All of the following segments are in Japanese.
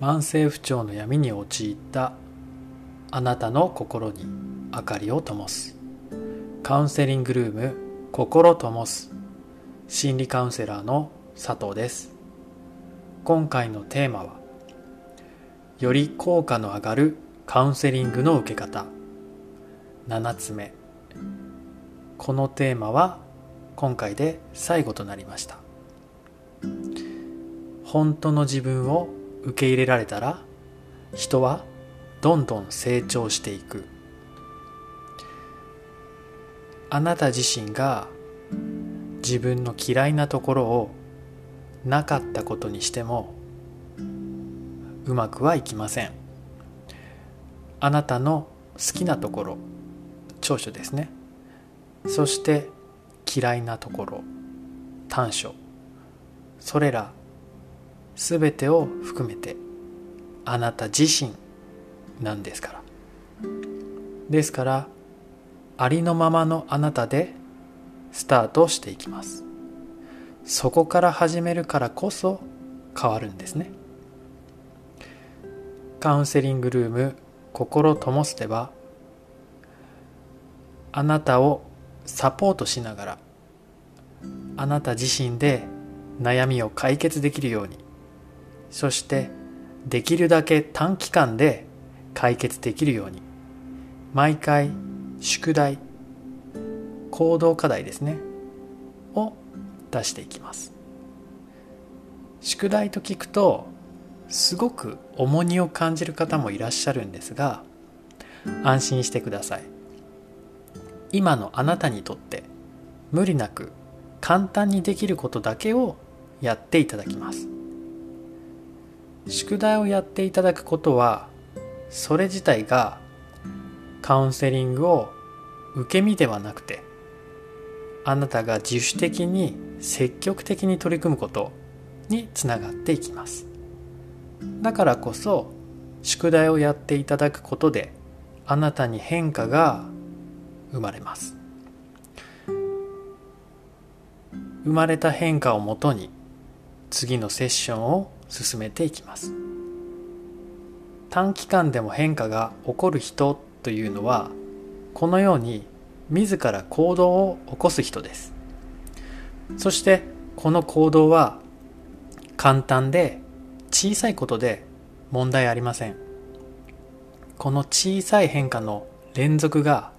慢性不調の闇に陥ったあなたの心に明かりを灯す。カウンセリングルーム心灯す。心理カウンセラーの佐藤です。今回のテーマはより効果の上がるカウンセリングの受け方。7つ目。このテーマは今回で最後となりました。本当の自分を受け入れられたら人はどんどん成長していく。あなた自身が自分の嫌いなところをなかったことにしてもうまくはいきません。あなたの好きなところ長所ですね。そして嫌いなところ短所。それら全てを含めてあなた自身なんですから。ですからありのままのあなたでスタートしていきます。そこから始めるからこそ変わるんですね。カウンセリングルーム心ともすではあなたをサポートしながらあなた自身で悩みを解決できるようにそしてできるだけ短期間で解決できるように。毎回宿題行動課題ですね。を出していきます。宿題と聞くとすごく重荷を感じる方もいらっしゃるんですが安心してください。今のあなたにとって無理なく簡単にできることだけをやっていただきます。宿題をやっていただくことはそれ自体がカウンセリングを受け身ではなくてあなたが自主的に積極的に取り組むことにつながっていきます。だからこそ宿題をやっていただくことであなたに変化が生まれます。生まれた変化をもとに次のセッションを進めていきます。短期間でも変化が起こる人というのはこのように自ら行動を起こす人です。そしてこの行動は簡単で小さいことで問題ありません。この小さい変化の連続が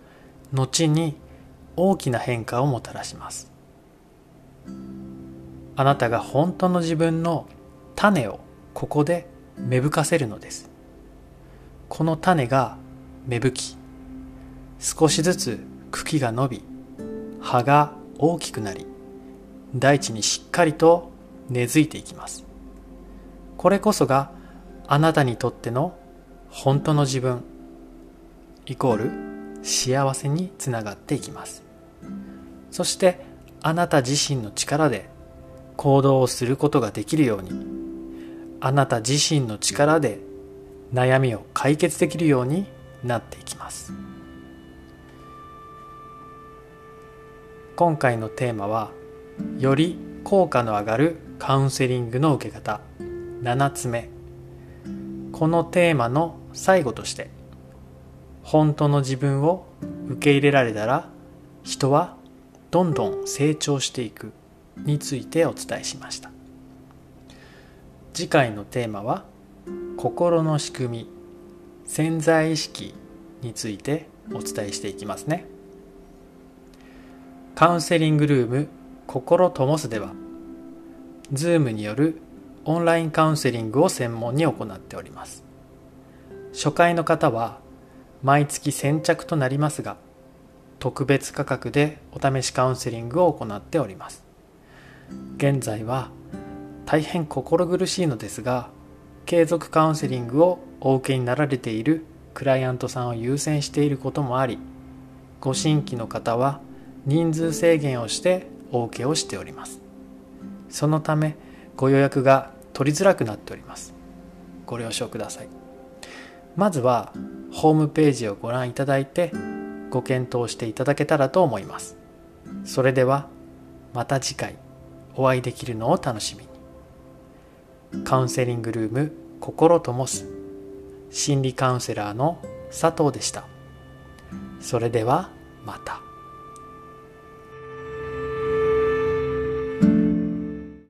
後に大きな変化をもたらします。あなたが本当の自分の種をここで芽吹かせるのです。この種が芽吹き少しずつ茎が伸び葉が大きくなり大地にしっかりと根付いていきます。これこそがあなたにとっての本当の自分イコール幸せにつながっていきます。そしてあなた自身の力で行動をすることができるようにあなた自身の力で悩みを解決できるようになっていきます。今回のテーマはより効果の上がるカウンセリングの受け方。7つ目。このテーマの最後として本当の自分を受け入れられたら人はどんどん成長していくについてお伝えしました。次回のテーマは心の仕組み潜在意識についてお伝えしていきますね。カウンセリングルーム心ともすでは Zoom によるオンラインカウンセリングを専門に行っております。初回の方は毎月先着となりますが特別価格でお試しカウンセリングを行っております。現在は大変心苦しいのですが継続カウンセリングをお受けになられているクライアントさんを優先していることもありご新規の方は人数制限をしてお受けをしております。そのためご予約が取りづらくなっております。ご了承ください。まずはホームページをご覧いただいてご検討していただけたらと思います。それではまた次回お会いできるのを楽しみに。カウンセリングルーム心ともす心理カウンセラーの佐藤でした。それではまた。